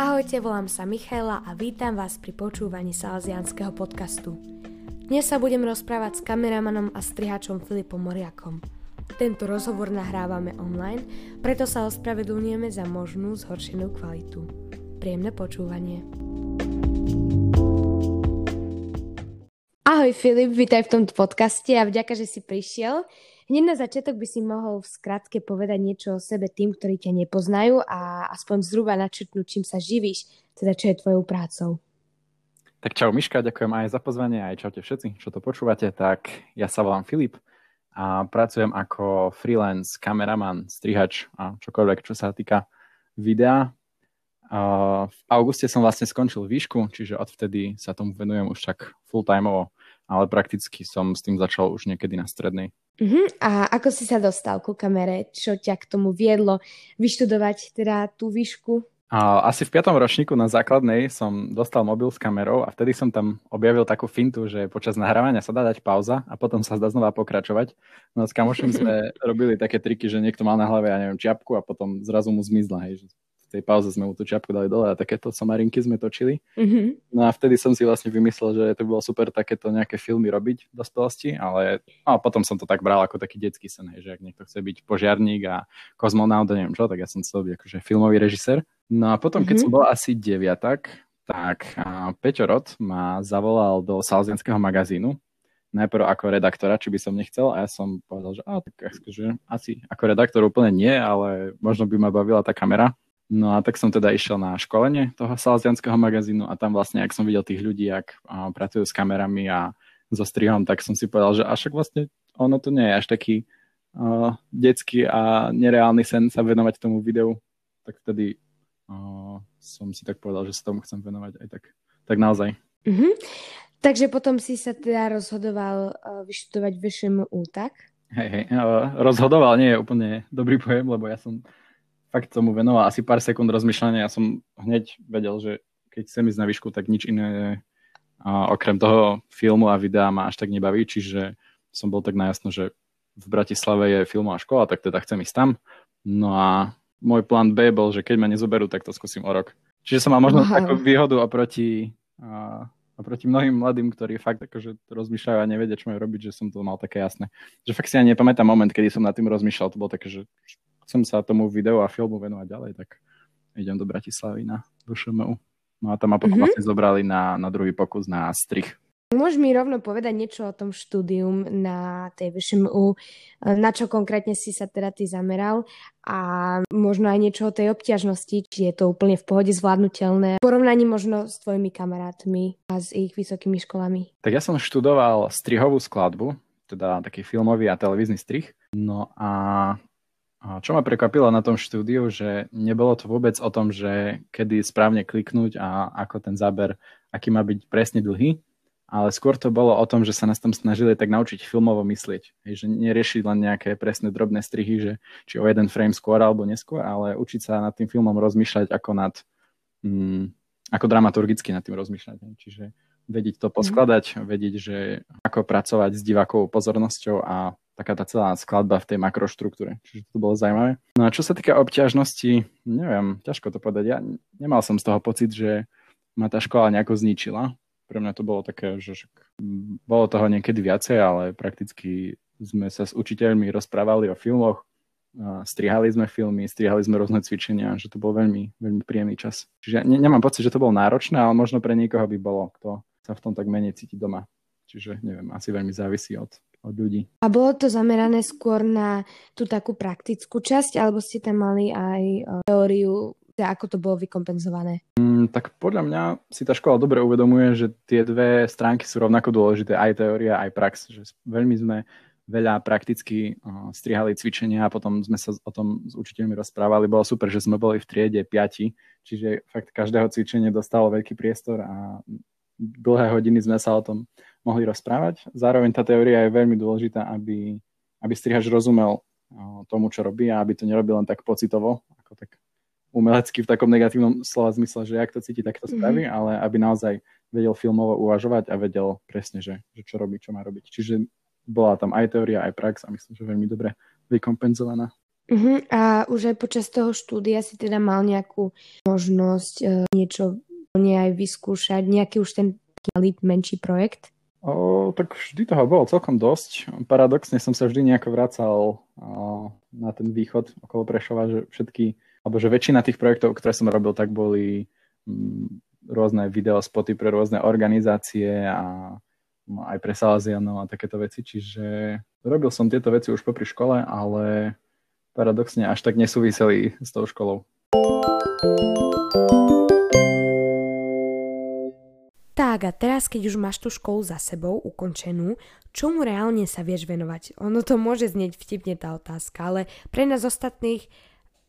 Ahojte, volám sa Michaela a vítam vás pri počúvaní Salesianského podcastu. Dnes sa budem rozprávať s kameramanom a strihačom Filipom Moriakom. Tento rozhovor nahrávame online, preto sa ospravedlňujeme za možnú zhoršenú kvalitu. Príjemné počúvanie. Ahoj Filip, vítaj v tomto podcaste a vďaka, že si prišiel. Hneď na začiatok by si mohol v skratke povedať niečo o sebe tým, ktorí ťa nepoznajú a aspoň zhruba načrtnúť, čím sa živíš, teda čo je tvojou prácou. Tak čau Miška, ďakujem aj za pozvanie, aj čaute všetci, čo to počúvate. Tak ja sa volám Filip a pracujem ako freelance, kameraman, strihač a čokoľvek, čo sa týka videa. V auguste som vlastne skončil výšku, čiže odvtedy sa tomu venujem už tak full-timeovo, ale prakticky som s tým začal už niekedy na strednej. Uh-huh. A ako si sa dostal ku kamere? Čo ťa k tomu viedlo vyštudovať teda tú výšku? A asi v piatom ročníku na základnej som dostal mobil s kamerou a vtedy som tam objavil takú fintu, že počas nahrávania sa dá dať pauza a potom sa dá znova pokračovať. No s kamošom sme robili také triky, že niekto mal na hlave, ja neviem, čiapku a potom zrazu mu zmizla, hej, že tej pauze sme mu tú čiapku dali dole a takéto somarinky sme točili. Mm-hmm. No a vtedy som si vlastne vymyslel, že to by bolo super takéto nejaké filmy robiť v dospelosti, ale no, potom som to tak bral ako taký detský sen, hej, že ak niekto chce byť požiarník a kozmonaut a neviem čo, tak ja som chcel byť akože filmový režisér. No a potom, keď mm-hmm. som bol asi deviatak, tak Peťo Rod ma zavolal do Salzianského magazínu, najprv ako redaktora, či by som nechcel a ja som povedal, že, á, tak akože, asi ako redaktor úplne nie, ale možno by ma bavila tá kamera. No a tak som teda išiel na školenie toho salesianského magazínu a tam vlastne, ak som videl tých ľudí, ak pracujú s kamerami a so strihom, tak som si povedal, že až vlastne ono to nie je až taký uh, detský a nereálny sen sa venovať tomu videu. Tak vtedy uh, som si tak povedal, že sa tomu chcem venovať aj tak, tak naozaj. Mm-hmm. Takže potom si sa teda rozhodoval uh, vyštudovať VŠMU, tak? Hej, hej, uh, rozhodoval nie je úplne dobrý pojem, lebo ja som fakt tomu venoval asi pár sekúnd rozmýšľania. Ja som hneď vedel, že keď chcem ísť na výšku, tak nič iné a okrem toho filmu a videa ma až tak nebaví, čiže som bol tak najasno, že v Bratislave je filmová škola, tak teda chcem ísť tam. No a môj plán B bol, že keď ma nezoberú, tak to skúsim o rok. Čiže som mal možno wow. takú výhodu oproti, a, oproti mnohým mladým, ktorí fakt akože rozmýšľajú a nevedia, čo majú robiť, že som to mal také jasné. Že fakt si ani nepamätám moment, kedy som nad tým rozmýšľal, to bolo také, že chcem sa tomu videu a filmu venovať ďalej, tak idem do Bratislavy na VŠMU. No a tam ma potom mm-hmm. vlastne zobrali na, na druhý pokus na strich. Môžeš mi rovno povedať niečo o tom štúdium na tej VŠMU, na čo konkrétne si sa teda ty zameral a možno aj niečo o tej obťažnosti, či je to úplne v pohode zvládnutelné, v porovnaní možno s tvojimi kamarátmi a s ich vysokými školami. Tak ja som študoval strihovú skladbu, teda taký filmový a televízny strih. No a čo ma prekvapilo na tom štúdiu, že nebolo to vôbec o tom, že kedy správne kliknúť a ako ten záber, aký má byť presne dlhý, ale skôr to bolo o tom, že sa nás tam snažili tak naučiť filmovo myslieť. Hej, že neriešiť len nejaké presné drobné strihy, že či o jeden frame skôr alebo neskôr, ale učiť sa nad tým filmom rozmýšľať ako nad, mm, ako dramaturgicky nad tým rozmýšľať. Hej. Čiže vedieť to poskladať, vedieť, že ako pracovať s divákovou pozornosťou a taká tá celá skladba v tej makroštruktúre. Čiže to bolo zaujímavé. No a čo sa týka obťažnosti, neviem, ťažko to povedať. Ja nemal som z toho pocit, že ma tá škola nejako zničila. Pre mňa to bolo také, že bolo toho niekedy viacej, ale prakticky sme sa s učiteľmi rozprávali o filmoch, strihali sme filmy, strihali sme rôzne cvičenia, že to bol veľmi, veľmi príjemný čas. Čiže ne, nemám pocit, že to bolo náročné, ale možno pre niekoho by bolo, kto sa v tom tak menej cíti doma. Čiže neviem, asi veľmi závisí od, od ľudí. A bolo to zamerané skôr na tú takú praktickú časť, alebo ste tam mali aj e, teóriu, ako to bolo vykompenzované? Mm, tak podľa mňa si tá škola dobre uvedomuje, že tie dve stránky sú rovnako dôležité, aj teória, aj prax. Že veľmi sme veľa prakticky uh, strihali cvičenia a potom sme sa o tom s učiteľmi rozprávali. Bolo super, že sme boli v triede piati, čiže fakt každého cvičenie dostalo veľký priestor a dlhé hodiny sme sa o tom mohli rozprávať. Zároveň tá teória je veľmi dôležitá, aby, aby strihač rozumel tomu, čo robí a aby to nerobil len tak pocitovo, ako tak umelecky v takom negatívnom slova zmysle, že ak to cíti, tak to mhm. spraví, mm-hmm. ale aby naozaj vedel filmovo uvažovať a vedel presne, že, že čo robí, čo má robiť. Čiže bola tam aj teória, aj prax a myslím, že veľmi dobre vykompenzovaná. Uh-huh. A už aj počas toho štúdia si teda mal nejakú možnosť uh, niečo nie aj vyskúšať, nejaký už ten malý, menší projekt? O, tak vždy toho bolo celkom dosť. Paradoxne som sa vždy nejako vracal o, na ten východ okolo Prešova, že všetky, alebo že väčšina tých projektov, ktoré som robil, tak boli mm, rôzne videospoty pre rôzne organizácie a no, aj pre Salazianov a takéto veci, čiže robil som tieto veci už popri škole, ale paradoxne až tak nesúviseli s tou školou. Tak a teraz, keď už máš tú školu za sebou ukončenú, čomu reálne sa vieš venovať? Ono to môže znieť vtipne tá otázka, ale pre nás ostatných,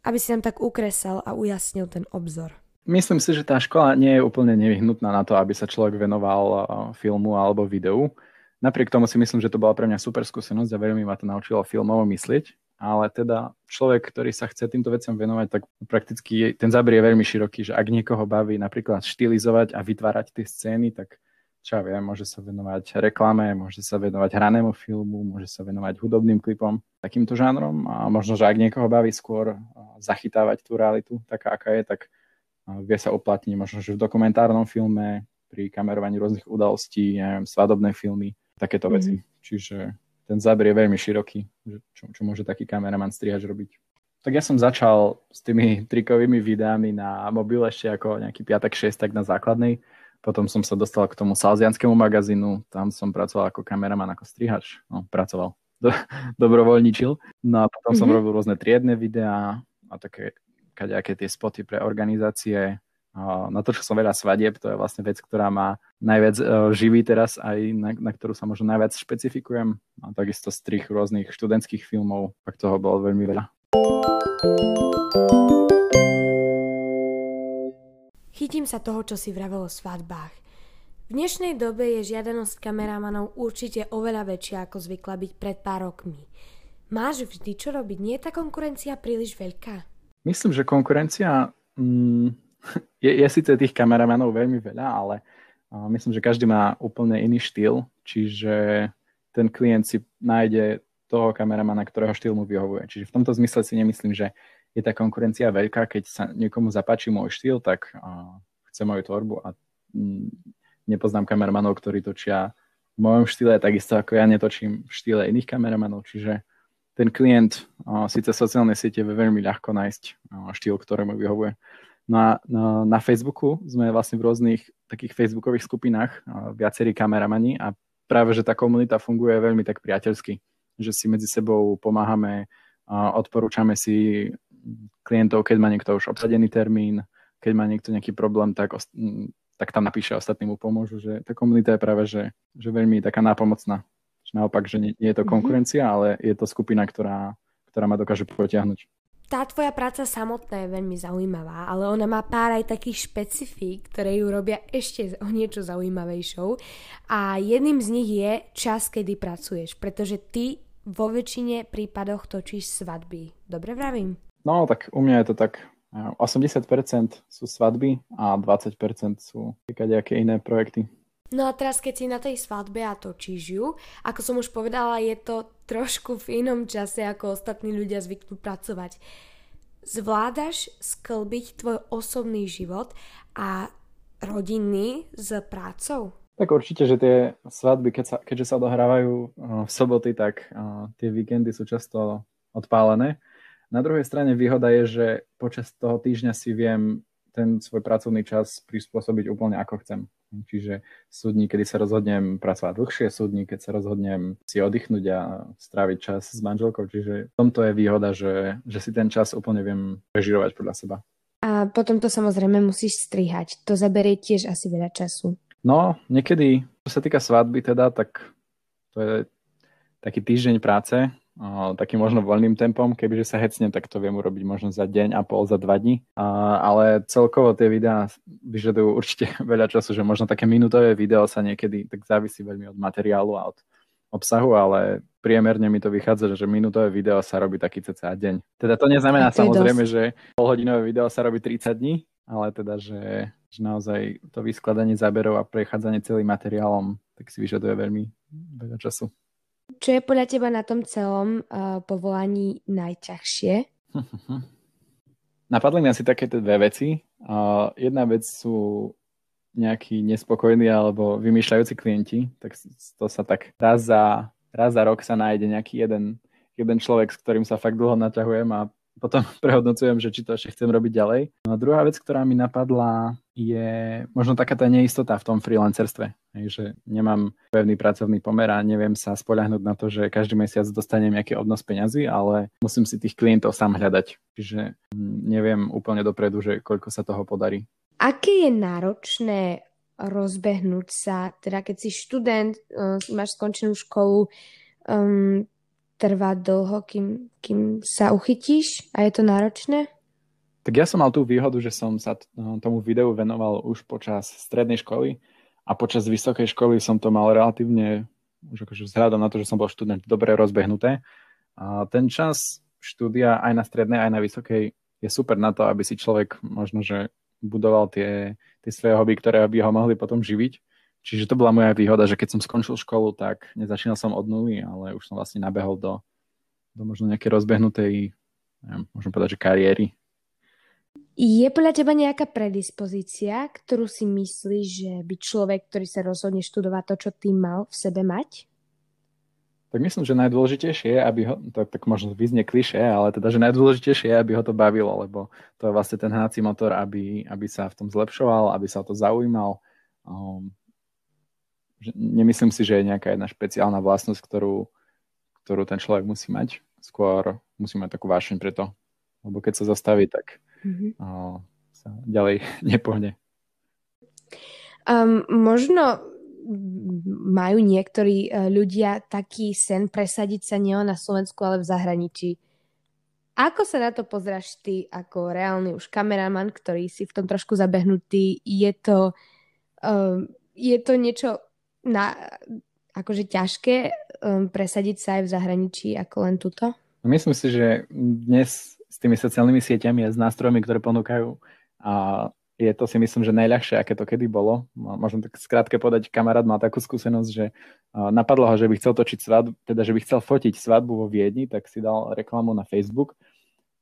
aby si nám tak ukresal a ujasnil ten obzor. Myslím si, že tá škola nie je úplne nevyhnutná na to, aby sa človek venoval filmu alebo videu. Napriek tomu si myslím, že to bola pre mňa super skúsenosť a veľmi ma to naučilo filmovo myslieť. Ale teda človek, ktorý sa chce týmto veciam venovať, tak prakticky ten záber je veľmi široký, že ak niekoho baví napríklad štilizovať a vytvárať tie scény, tak čo ja viem, môže sa venovať reklame, môže sa venovať hranému filmu, môže sa venovať hudobným klipom, takýmto žánrom a možno, že ak niekoho baví skôr zachytávať tú realitu, taká aká je, tak vie sa uplatniť možno, že v dokumentárnom filme, pri kamerovaní rôznych udalostí, neviem, svadobné filmy, takéto mm. veci. Čiže ten záber je veľmi široký, čo, čo môže taký kameraman strihač robiť. Tak ja som začal s tými trikovými videami na mobil ešte ako nejaký piatak, šiestak na základnej. Potom som sa dostal k tomu salzianskému magazínu, tam som pracoval ako kameraman, ako strihač. No, pracoval. Do, dobrovoľničil. No a potom mm-hmm. som mhm. robil rôzne triedne videá a také kadejaké tie spoty pre organizácie. Natočil som veľa svadieb, to je vlastne vec, ktorá ma najviac e, živí teraz, aj na, na ktorú sa možno najviac špecifikujem. A takisto strich rôznych študentských filmov, tak toho bolo veľmi veľa. Chytím sa toho, čo si vravel o svadbách. V dnešnej dobe je žiadanosť kameramanov určite oveľa väčšia, ako zvykla byť pred pár rokmi. Máš vždy čo robiť? Nie je tá konkurencia príliš veľká? Myslím, že konkurencia mm, je, je síce tých kameramanov veľmi veľa, ale uh, myslím, že každý má úplne iný štýl, čiže ten klient si nájde toho kameramana, ktorého štýl mu vyhovuje. Čiže v tomto zmysle si nemyslím, že je tá konkurencia veľká, keď sa niekomu zapáči môj štýl, tak uh, chce moju tvorbu a mm, nepoznám kameramanov, ktorí točia v mojom štýle, takisto ako ja netočím v štýle iných kameramanov, čiže ten klient uh, síce sociálne siete vie veľmi ľahko nájsť uh, štýl, ktorému vyhovuje. No a na, na Facebooku sme vlastne v rôznych takých facebookových skupinách viacerí kameramani a práve, že tá komunita funguje veľmi tak priateľsky, že si medzi sebou pomáhame, odporúčame si klientov, keď má niekto už obsadený termín, keď má niekto nejaký problém, tak, tak tam napíše, ostatní mu pomôžu, že tá komunita je práve, že, že veľmi taká nápomocná. Naopak, že nie, nie je to mhm. konkurencia, ale je to skupina, ktorá, ktorá ma dokáže potiahnuť. Tá tvoja práca samotná je veľmi zaujímavá, ale ona má pár aj takých špecifík, ktoré ju robia ešte o niečo zaujímavejšou. A jedným z nich je čas, kedy pracuješ, pretože ty vo väčšine prípadoch točíš svadby. Dobre vravím? No, tak u mňa je to tak 80% sú svadby a 20% sú nejaké iné projekty. No a teraz, keď si na tej svadbe a točíš ju, ako som už povedala, je to trošku v inom čase, ako ostatní ľudia zvyknú pracovať. Zvládaš sklbiť tvoj osobný život a rodinný s prácou? Tak určite, že tie svadby, keď sa, keďže sa dohrávajú eh, v soboty, tak uh, tie víkendy sú často odpálené. Na druhej strane výhoda je, že počas toho týždňa si viem ten svoj pracovný čas prispôsobiť úplne ako chcem. Čiže sú dní, kedy sa rozhodnem pracovať dlhšie, sú dní, keď sa rozhodnem si oddychnúť a stráviť čas s manželkou. Čiže v tomto je výhoda, že, že si ten čas úplne viem režirovať podľa seba. A potom to samozrejme musíš strihať. To zaberie tiež asi veľa času. No, niekedy, čo sa týka svadby teda, tak to je taký týždeň práce, takým možno voľným tempom. Kebyže sa hecne, tak to viem urobiť možno za deň a pol, za dva dní. A, ale celkovo tie videá vyžadujú určite veľa času, že možno také minútové video sa niekedy, tak závisí veľmi od materiálu a od obsahu, ale priemerne mi to vychádza, že minútové video sa robí taký cca deň. Teda to neznamená to samozrejme, dosť. že polhodinové video sa robí 30 dní, ale teda, že, že naozaj to vyskladanie záberov a prechádzanie celým materiálom tak si vyžaduje veľmi veľa času. Čo je podľa teba na tom celom uh, povolaní najťažšie? Napadli mi asi také dve veci. Uh, jedna vec sú nejakí nespokojní alebo vymýšľajúci klienti, tak to sa tak raz za, raz za rok sa nájde nejaký jeden, jeden človek, s ktorým sa fakt dlho naťahujem a potom prehodnocujem, že či to ešte chcem robiť ďalej. No a druhá vec, ktorá mi napadla, je možno taká tá neistota v tom freelancerstve. Hej, že nemám pevný pracovný pomer a neviem sa spoľahnúť na to, že každý mesiac dostanem nejaký obnos peňazí, ale musím si tých klientov sám hľadať. Čiže mm, neviem úplne dopredu, že koľko sa toho podarí. Aké je náročné rozbehnúť sa, teda keď si študent, uh, máš skončenú školu, um, trvá dlho, kým, kým sa uchytíš a je to náročné? Tak ja som mal tú výhodu, že som sa no, tomu videu venoval už počas strednej školy a počas vysokej školy som to mal relatívne, už akože vzhľadom na to, že som bol študent, dobre rozbehnuté. A ten čas štúdia aj na strednej, aj na vysokej je super na to, aby si človek možno, že budoval tie, tie svoje hobby, ktoré by ho mohli potom živiť Čiže to bola moja výhoda, že keď som skončil školu, tak nezačínal som od nuly, ale už som vlastne nabehol do, do možno nejakej rozbehnutej, neviem, môžem povedať, že kariéry. Je podľa teba nejaká predispozícia, ktorú si myslíš, že by človek, ktorý sa rozhodne študovať to, čo ty mal v sebe mať? Tak myslím, že najdôležitejšie je, aby ho, to tak možno vyznie kliše, ale teda, že najdôležitejšie je, aby ho to bavilo, lebo to je vlastne ten hnací motor, aby, aby sa v tom zlepšoval, aby sa o to zaujímal. Um, nemyslím si, že je nejaká jedna špeciálna vlastnosť, ktorú, ktorú ten človek musí mať. Skôr musí mať takú vášeň pre to. Lebo keď sa zastaví, tak mm-hmm. o, sa ďalej nepohne. Um, možno majú niektorí e, ľudia taký sen presadiť sa nie na Slovensku, ale v zahraničí. Ako sa na to pozráš ty ako reálny už kameraman, ktorý si v tom trošku zabehnutý? Je to, um, je to niečo na, akože ťažké um, presadiť sa aj v zahraničí ako len tuto? No, myslím si, že dnes s tými sociálnymi sieťami a s nástrojmi, ktoré ponúkajú, a je to si myslím, že najľahšie, aké to kedy bolo. Možno tak skrátke povedať, kamarát mal takú skúsenosť, že napadlo ho, že by chcel točiť svadbu, teda že by chcel fotiť svadbu vo Viedni, tak si dal reklamu na Facebook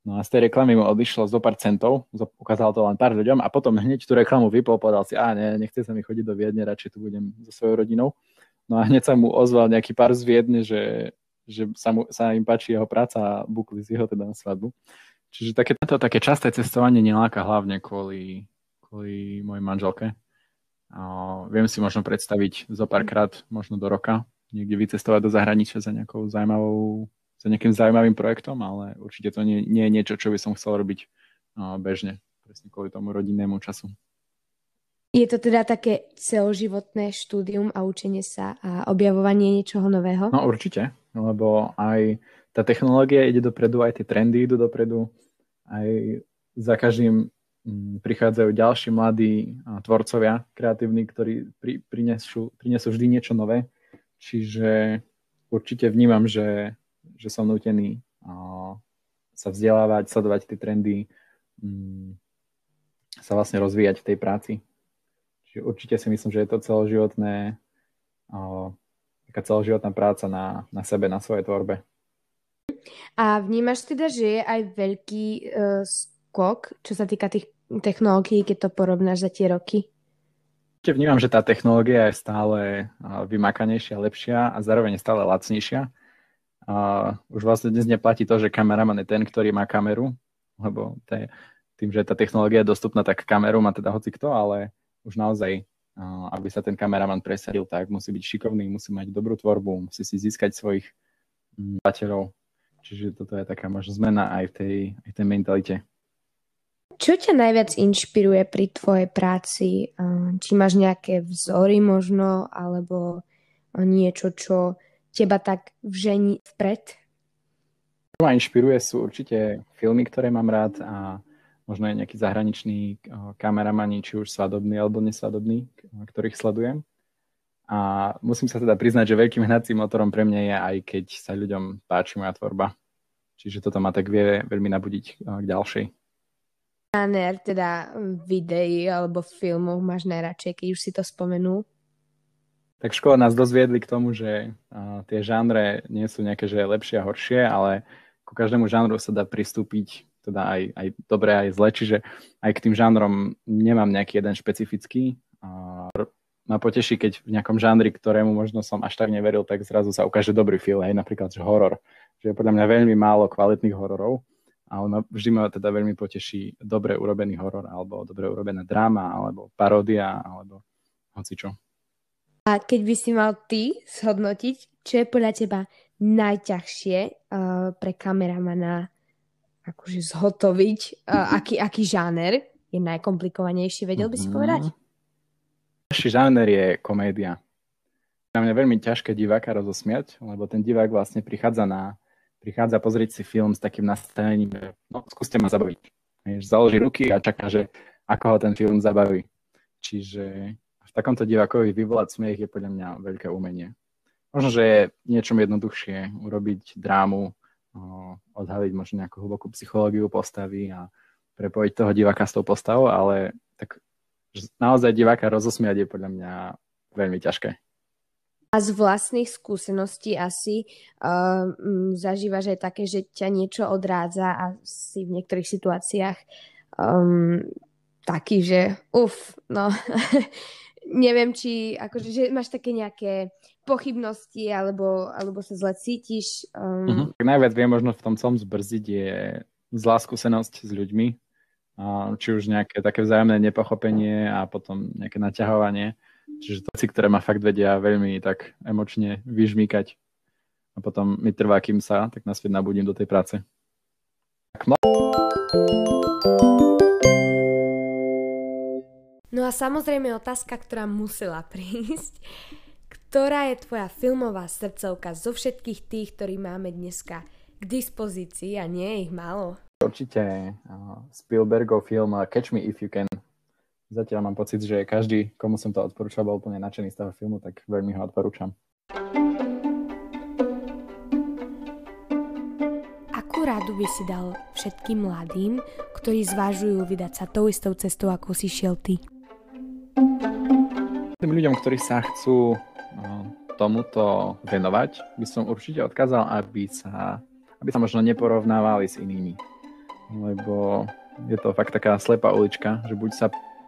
No a z tej reklamy mu odišlo zo pár centov, ukázal to len pár ľuďom a potom hneď tú reklamu vypol, povedal si, a nie, nechce sa mi chodiť do Viedne, radšej tu budem so svojou rodinou. No a hneď sa mu ozval nejaký pár z Viedne, že, že sa, mu, sa im páči jeho práca a bukli z jeho teda na svadbu. Čiže také, to, také časté cestovanie neláka hlavne kvôli, kvôli mojej manželke. A viem si možno predstaviť zo párkrát, možno do roka, niekde vycestovať do zahraničia za nejakou zaujímavou za nejakým zaujímavým projektom, ale určite to nie, nie je niečo, čo by som chcel robiť uh, bežne, presne kvôli tomu rodinnému času. Je to teda také celoživotné štúdium a učenie sa a objavovanie niečoho nového? No určite, lebo aj tá technológia ide dopredu, aj tie trendy idú dopredu, aj za každým mm, prichádzajú ďalší mladí tvorcovia kreatívni, ktorí pri, prinesú, prinesú vždy niečo nové. Čiže určite vnímam, že že som nutený sa vzdelávať, sledovať tie trendy, mm, sa vlastne rozvíjať v tej práci. Čiže určite si myslím, že je to celoživotné, taká celoživotná práca na, na sebe, na svojej tvorbe. A vnímaš teda, že je aj veľký uh, skok, čo sa týka tých technológií, keď to porovnáš za tie roky? Vnímam, že tá technológia je stále vymakanejšia, lepšia a zároveň stále lacnejšia. A už vlastne dnes neplatí to, že kameraman je ten, ktorý má kameru, lebo je, tým, že tá technológia je dostupná, tak kameru má teda hoci kto, ale už naozaj, aby sa ten kameraman presadil, tak musí byť šikovný, musí mať dobrú tvorbu, musí si získať svojich priateľov. Mm, Čiže toto je taká možno zmena aj v tej, aj tej mentalite. Čo ťa najviac inšpiruje pri tvojej práci? Či máš nejaké vzory možno, alebo niečo, čo teba tak vžení vpred? Čo ma inšpiruje sú určite filmy, ktoré mám rád a možno aj nejakí zahraniční kameramani, či už svadobní alebo nesvadobní, ktorých sledujem. A musím sa teda priznať, že veľkým hnacím motorom pre mňa je aj keď sa ľuďom páči moja tvorba. Čiže toto ma tak vie veľmi nabudiť k ďalšej. Žáner teda videí alebo filmov máš najradšej, keď už si to spomenul? Tak škola nás dozviedli k tomu, že uh, tie žánre nie sú nejaké, že lepšie a horšie, ale ku každému žánru sa dá pristúpiť teda aj, aj dobre, aj zle, čiže aj k tým žánrom nemám nejaký jeden špecifický. Ma poteší, keď v nejakom žánri, ktorému možno som až tak neveril, tak zrazu sa ukáže dobrý film, hej, napríklad že horor. Že je podľa mňa veľmi málo kvalitných hororov, ale ma, vždy ma teda veľmi poteší dobre urobený horor, alebo dobre urobená dráma, alebo paródia, alebo hocičo. A keď by si mal ty zhodnotiť, čo je podľa teba najťažšie uh, pre kameramana akože zhotoviť, uh, aký, aký žáner je najkomplikovanejší, vedel by si mhm. povedať? Ďalší žáner je komédia. Pre mňa veľmi ťažké diváka rozosmiať, lebo ten divák vlastne prichádza na prichádza pozrieť si film s takým nastavením, že no, skúste ma zabaviť. Založí ruky a čaká, že ako ho ten film zabaví. Čiže v takomto divákovi vyvolať smiech je podľa mňa veľké umenie. Možno, že je niečom jednoduchšie urobiť drámu, odhaliť možno nejakú hlbokú psychológiu postavy a prepojiť toho diváka s tou postavou, ale tak naozaj diváka rozosmiať je podľa mňa veľmi ťažké. A z vlastných skúseností asi uh, zažívaš aj také, že ťa niečo odrádza a si v niektorých situáciách um, taký, že uf, no neviem, či akože, že máš také nejaké pochybnosti alebo, alebo sa zle cítiš. Um... Uh-huh. Najviac viem možno v tom celom zbrzdiť je zlá skúsenosť s ľuďmi, či už nejaké také vzájomné nepochopenie a potom nejaké naťahovanie. Čiže to veci, ktoré ma fakt vedia veľmi tak emočne vyžmýkať. A potom mi trvá, kým sa tak naspäť nabudím do tej práce. Tak, no. No a samozrejme otázka, ktorá musela prísť. Ktorá je tvoja filmová srdcovka zo všetkých tých, ktorí máme dneska k dispozícii a nie je ich málo? Určite uh, Spielbergov film Catch Me If You Can. Zatiaľ mám pocit, že každý, komu som to odporúčal, bol úplne nadšený z toho filmu, tak veľmi ho odporúčam. Akú radu by si dal všetkým mladým, ktorí zvážujú vydať sa tou istou cestou, ako si šiel ty? Tým ľuďom, ktorí sa chcú no, tomuto venovať, by som určite odkázal, aby sa, aby sa možno neporovnávali s inými. Lebo je to fakt taká slepá ulička, že buď sa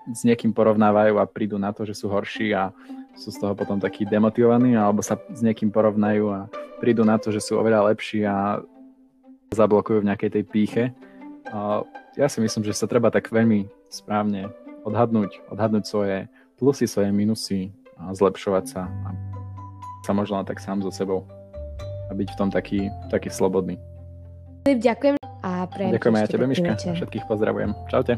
s niekým porovnávajú a prídu na to, že sú horší a sú z toho potom takí demotivovaní, alebo sa s niekým porovnajú a prídu na to, že sú oveľa lepší a zablokujú v nejakej tej píche. Ja si myslím, že sa treba tak veľmi správne odhadnúť, odhadnúť svoje plusy, svoje minusy a zlepšovať sa a sa možno tak sám so sebou a byť v tom taký, taký slobodný. Ďakujem a prejem Ďakujem aj tebe, Miška. Všetkých pozdravujem. Čaute.